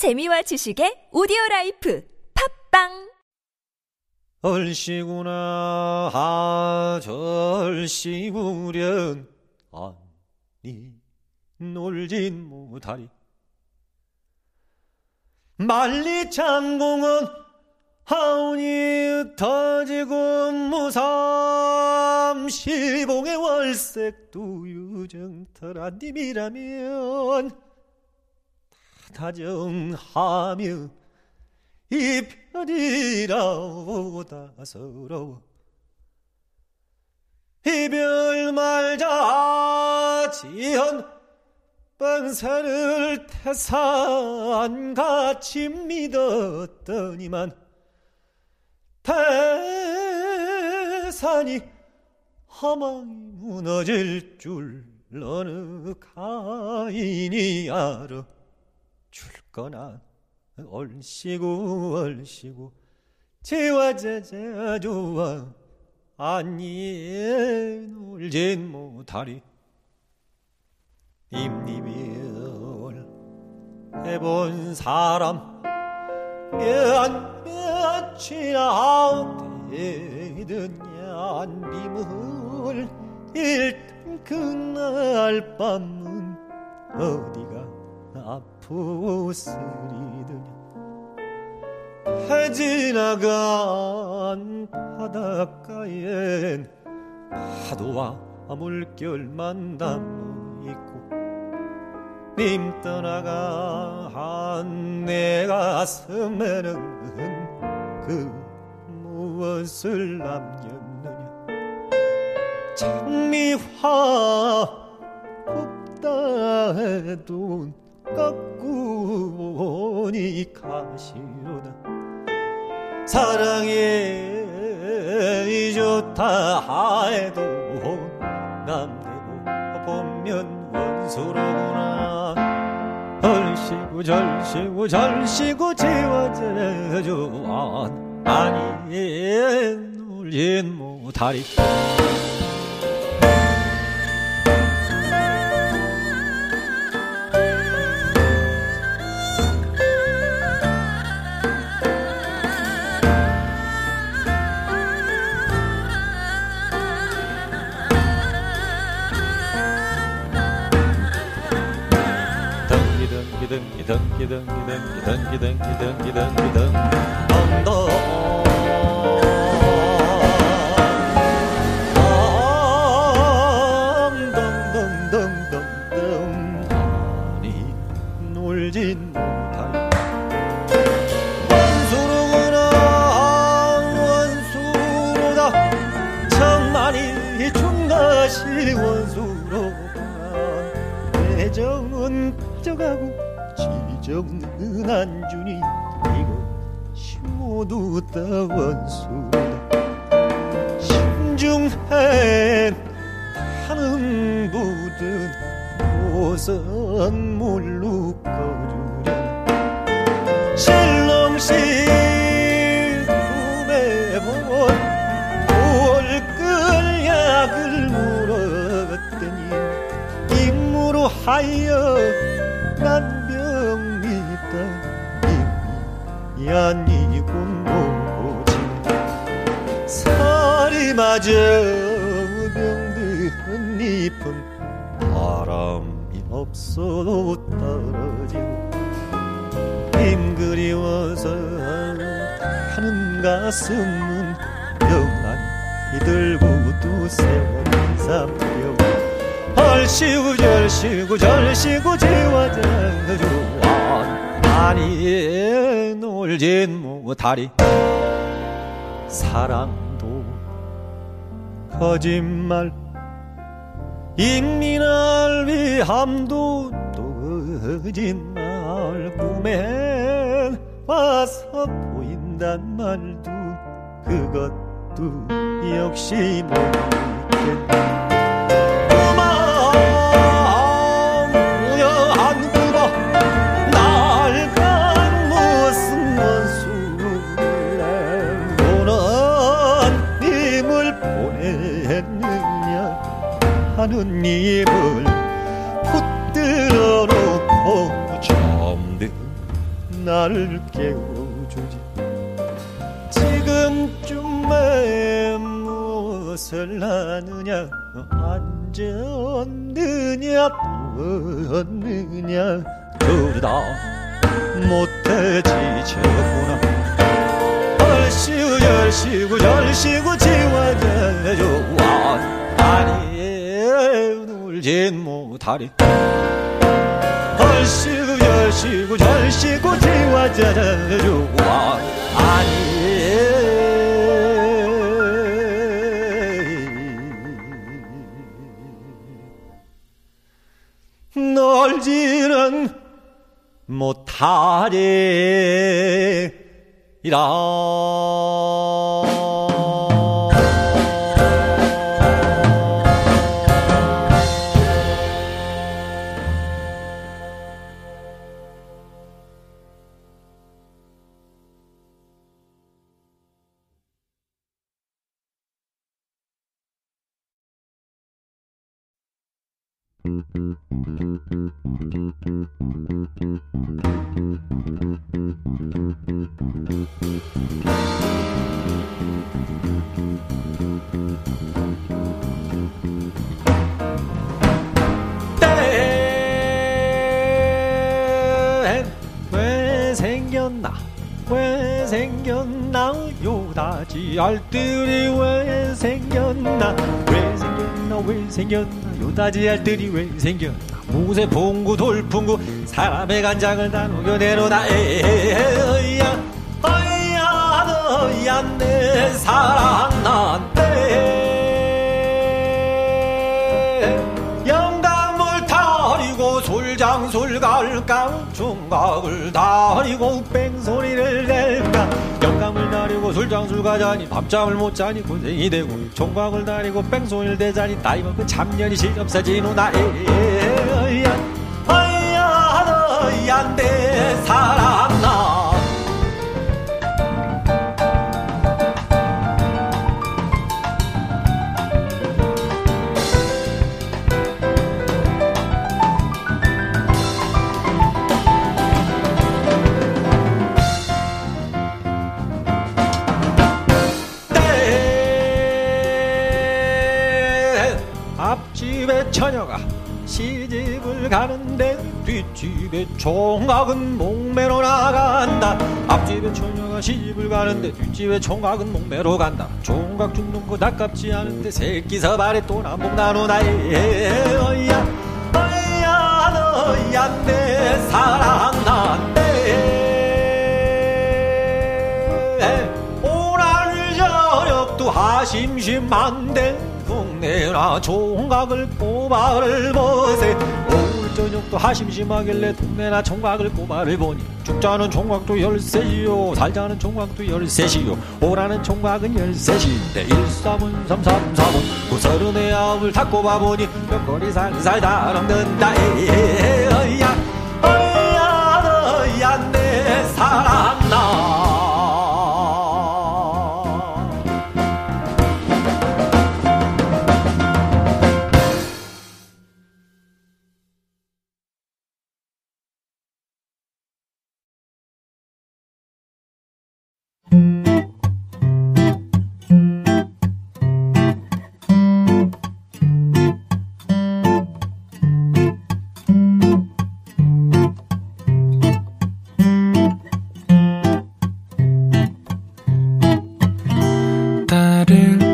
재미와 지식의 오디오 라이프 팟빵! 얼씨구나 아 절씨구려. 아니 놀진 못하리. 만리창공에 하운이 흩어지고 무산십이봉에 월색도 유정터라 님이라면 다정하며 이별이라보다 서러워. 이별 말자 지연 뻔사를 태산같이 믿었더니만 태산이 허망이 무너질 줄 어느 가인이 알아 줄거나 얼씨구 얼씨구. 제와 제자 좋아 아니 놀진 못하리. 임니별 해본 사람 몇 몇이나 되느냐? 님을 일단 그날 밤은 어디가 아프스리더냐 해 지나간 바닷가엔 파도와 물결만 남아있고 님 떠나간 내 가슴에는 그 무엇을 남겼느냐. 장미화 없다 해도 꺾고니 가시로다. 사랑이 좋다 해도 남대고 보면 원수로구나. 얼씨구 절씨구 절씨구 지워져줘 아니 놀진 못하리 덩기 덩기 덩기 덩기 덩기 덩기 덩기 덩덩 지정은 안 주니 이것이 모두 다 원수로다. 신중해 하는 부든 오선 물로 꺼주려. 실롱실 꿈에 본 올끌 약을 물었더니 임무로 하여 이미 아니고 뭐지. 살이 맞아 병든 잎은 바람이 없어도 떨어지고 힘 그리워서 하는 가슴은 영원히 들고 두 세월 삼려 얼씨구 절씨구 절씨구 지워져 좋아 아니 놀진 못하리. 사랑도 거짓말 인민을 위함도 또 거짓말. 꿈에 와서 보인단 말도 그것도 역시 모르겠다 하느님을 붙들어 놓고 잠든 나를 깨워주지. 지금쯤에 무엇을 하느냐? 앉았느냐? 누웠느냐? 둘다 못해 지쳤구나. 열씨구 열씨구 지워져와 아니 울진 못하리. 얼씨구 열씨구 열씨구 지워져와 아니 놀지는 못하리라 생겼나 왜 생겼나 요다지 알들이 왜 생겼나 무쇠 봉구 돌풍구 사람의 간장을 다 녹여내놓다 에야 어야 너야 내 사랑 난 장솔 갈까? 총각을 다리고 뺑소리를 낼까? 영감을 다리고 솔장솔 가자니 밤잠을 못 자니 고생이 되고 총각을 다리고 뺑소리를 대자니 나이 먹고 참년이 시없어지노 나에야. 어야 너야 내 사랑 앞집에 처녀가 시집을 가는데 뒷집에 총각은 목매로 나간다. 앞집에 처녀가 시집을 가는데 뒷집에 총각은 목매로 간다. 총각 죽는 거 아깝지 않은데 새끼 서발에 또 남북 나누나 에어야. 어야 너야 내 사랑 난데. 오늘 저녁도 하심심한데 동네나 총각을 꼬마를 보세 오늘 저녁도 하심심하길래 동네나 총각을 꼬마를 보니 죽자는 총각도 열셋이요 살자는 총각도 열셋이요 오라는 총각은 열셋인데 일삼은 삼삼삼은 구서른의 아홉을 다 꼽아보니 뼈거리 살살 다 넘는다. 에야 어야 너야 내 사랑 나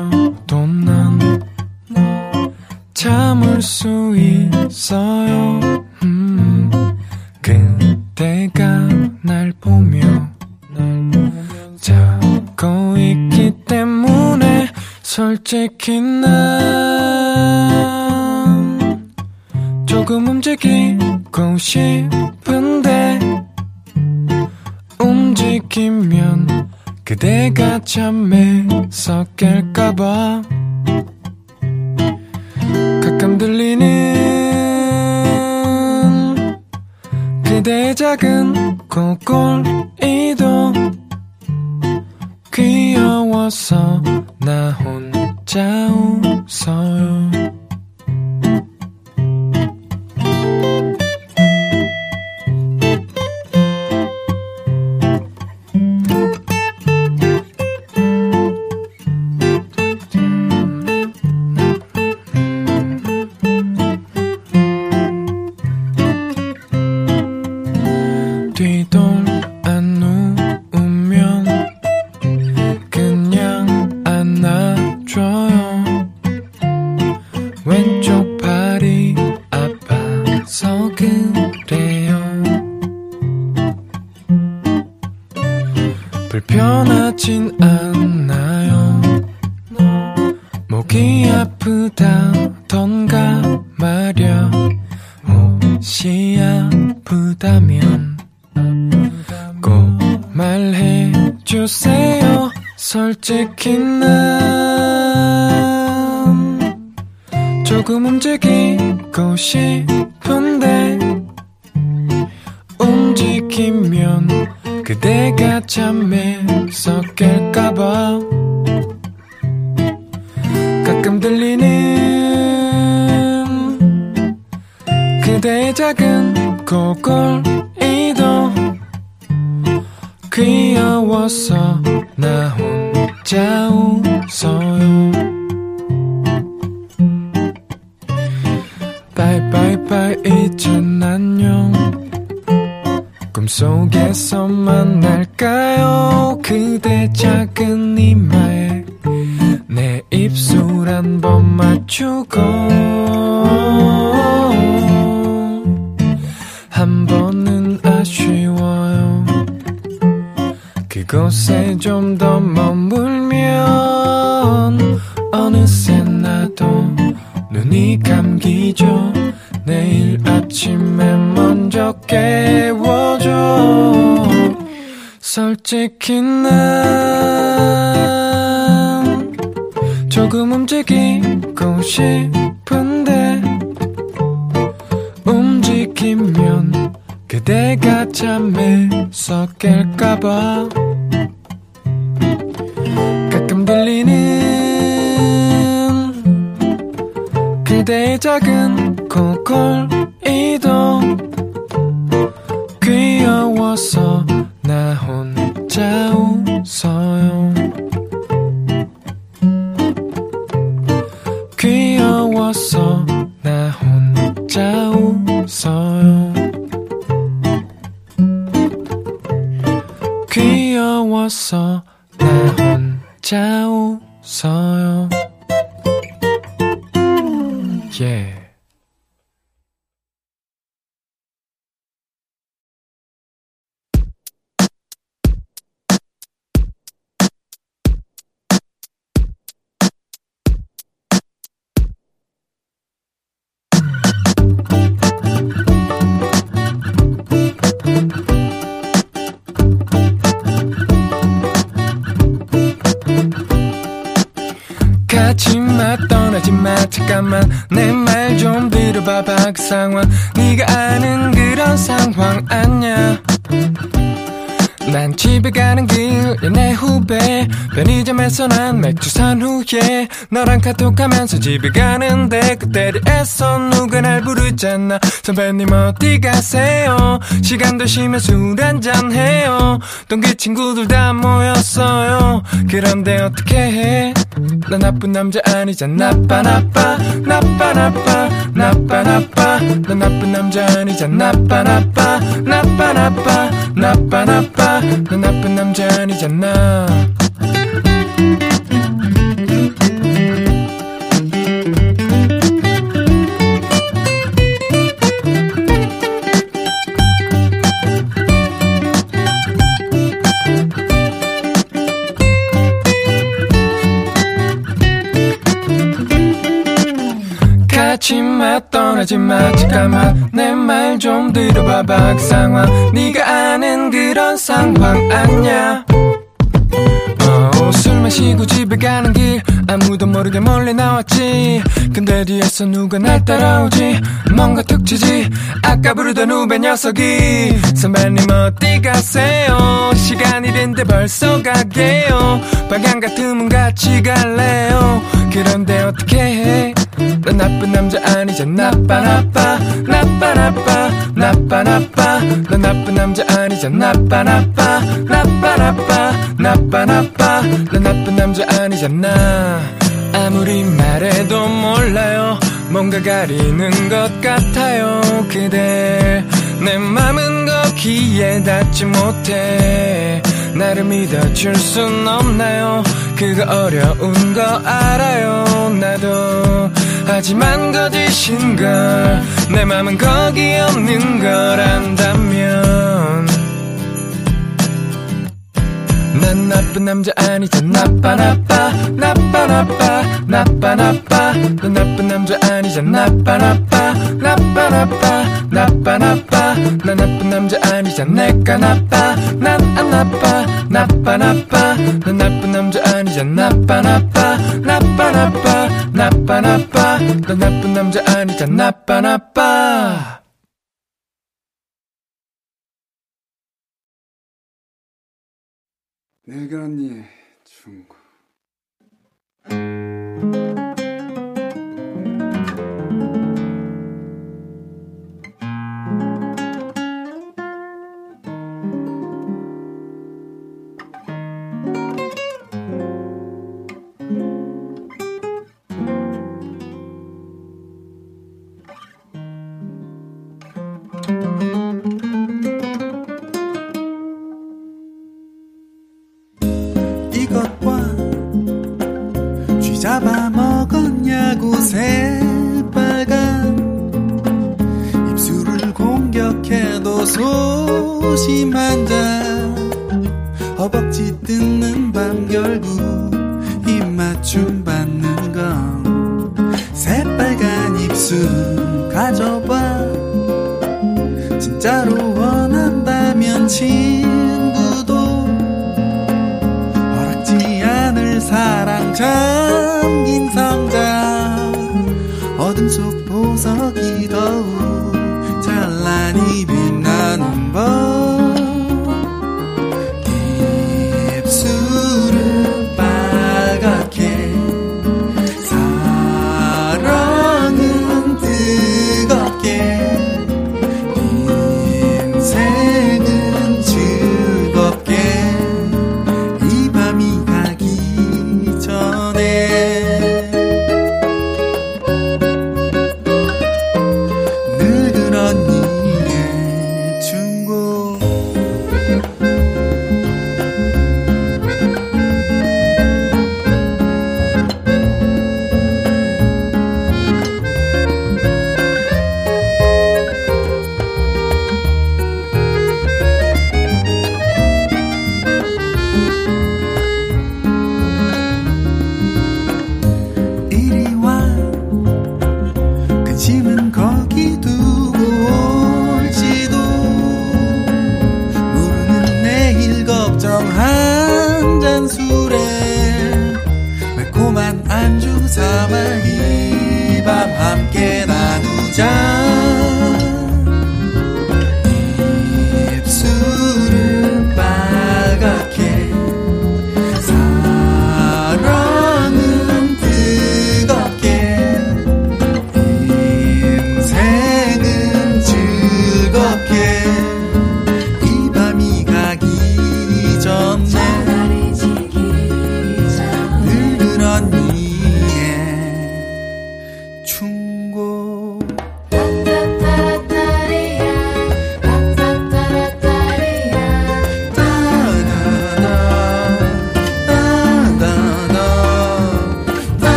저려도 난 참을 수 있어요. 음, 그대가 날 보며 자고 있기 때문에 솔직히 난 움직이고 싶은데 움직이면 그대가 잠에서 깰까봐 가끔 들리는 그대의 작은 코골이도 귀여워서 나 혼자 웃어요 불편하진 않아요? 목이 아프다 그대의 작은 코골이도 귀여워서 나 혼자 웃어요. 빠이빠이빠이 이젠 안녕 꿈속에서 만날까요? 그대 작은 이마에 내 입술 한 번 맞추고 그곳에 좀 더 머물면 어느새 나도 눈이 감기죠. 내일 아침에 먼저 깨워줘. 솔직히 난 조금 움직이고 싶은데 움직이면 그대가 잠에서 깰까봐 그대의 작은 코골이도 잠깐만 내 말 좀 들어봐봐 그 상황. 네가 아는 그런 상황 아냐 난 집에 가는 후 배. 편의점에서 난 맥주 산 후에 너랑 카톡하면서 집에 가는데 그때를 애써 누가 날 부르잖아 선배님 어디 가세요? 시간 되시면 술 한잔 해요. 동기 친구들 다 모였어요. 그런데 어떻게 해? 나 나쁜 남자 아니잖아. 나빠 나빠. 나빠 나빠. 나빠 나빠. 나 나쁜 남자 아니잖아. 나빠 나빠. 나빠 나빠. 나빠 나빠. 나 나쁜 남자 아니잖아 가지마 마 떠나지 마. 잠깐만 내 말 좀 들어봐봐 그 상황 네가 아는 그런 상황 술 마시고 집에 가는 길 아무도 모르게 몰래 나왔지. 근데 뒤에서 누가 날 따라오지? 뭔가 툭 치지. 아까 부르던 후배 녀석이 선배님 어디 가세요? 시간 이른데 벌써 가게요. 빨간 같으면 같이 갈래요. 그런데 어떻게 해 난 나쁜 남자 아니잖아 나빠 나빠. 나빠 나빠. 나빠 나빠. 난 나쁜 남자 아니잖아 나빠 나빠. 나빠 나빠. 나빠 나빠. 난 나쁜 남자 아니잖아 아무리 말해도 몰라요. 뭔가 가리는 것 같아요 그대. 내 맘은 거기에 닿지 못해. 나를 믿어줄 순 없나요? 그거 어려운 거 알아요 나도 하지만 거짓인 걸 내 맘은 거기 없는 걸 안다면 난 나쁜 남자 아니잖아 나빠 나빠 나빠 나빠 나빠 나빠 난 나쁜 남자 아니잖아 나빠 나빠 나빠 나빠 나빠 나빠 난 나쁜 남자 아니잖아 내가 나빠 난 안 나빠 나빠 나빠 난 나쁜 남자 아니잖아 나빠 나빠 나빠 나빠 나빠 나빠 난 나쁜 남자 아니잖아 나빠 나빠. 늙은 언니의 충고 공격해도 소심한 자 허벅지 뜯는 밤 결국 입맞춤 받는 건 새빨간 입술 가져봐. 진짜로 원한다면 친구도 허락지 않을 사랑 잠긴 상자. 어둠 속 보석이 더욱 Oh.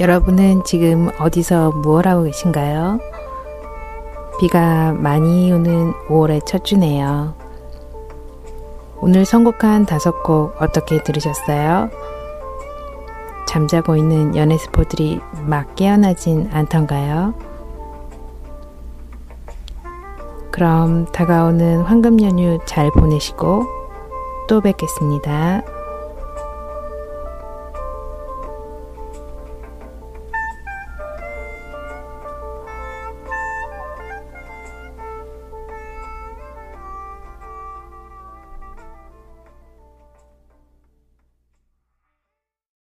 여러분은 지금 어디서 무엇 하고 계신가요? 비가 많이 오는 5월의 첫 주네요. 오늘 선곡한 다섯 곡 어떻게 들으셨어요? 잠자고 있는 연애 스포들이 막 깨어나진 않던가요? 그럼 다가오는 황금 연휴 잘 보내시고 또 뵙겠습니다.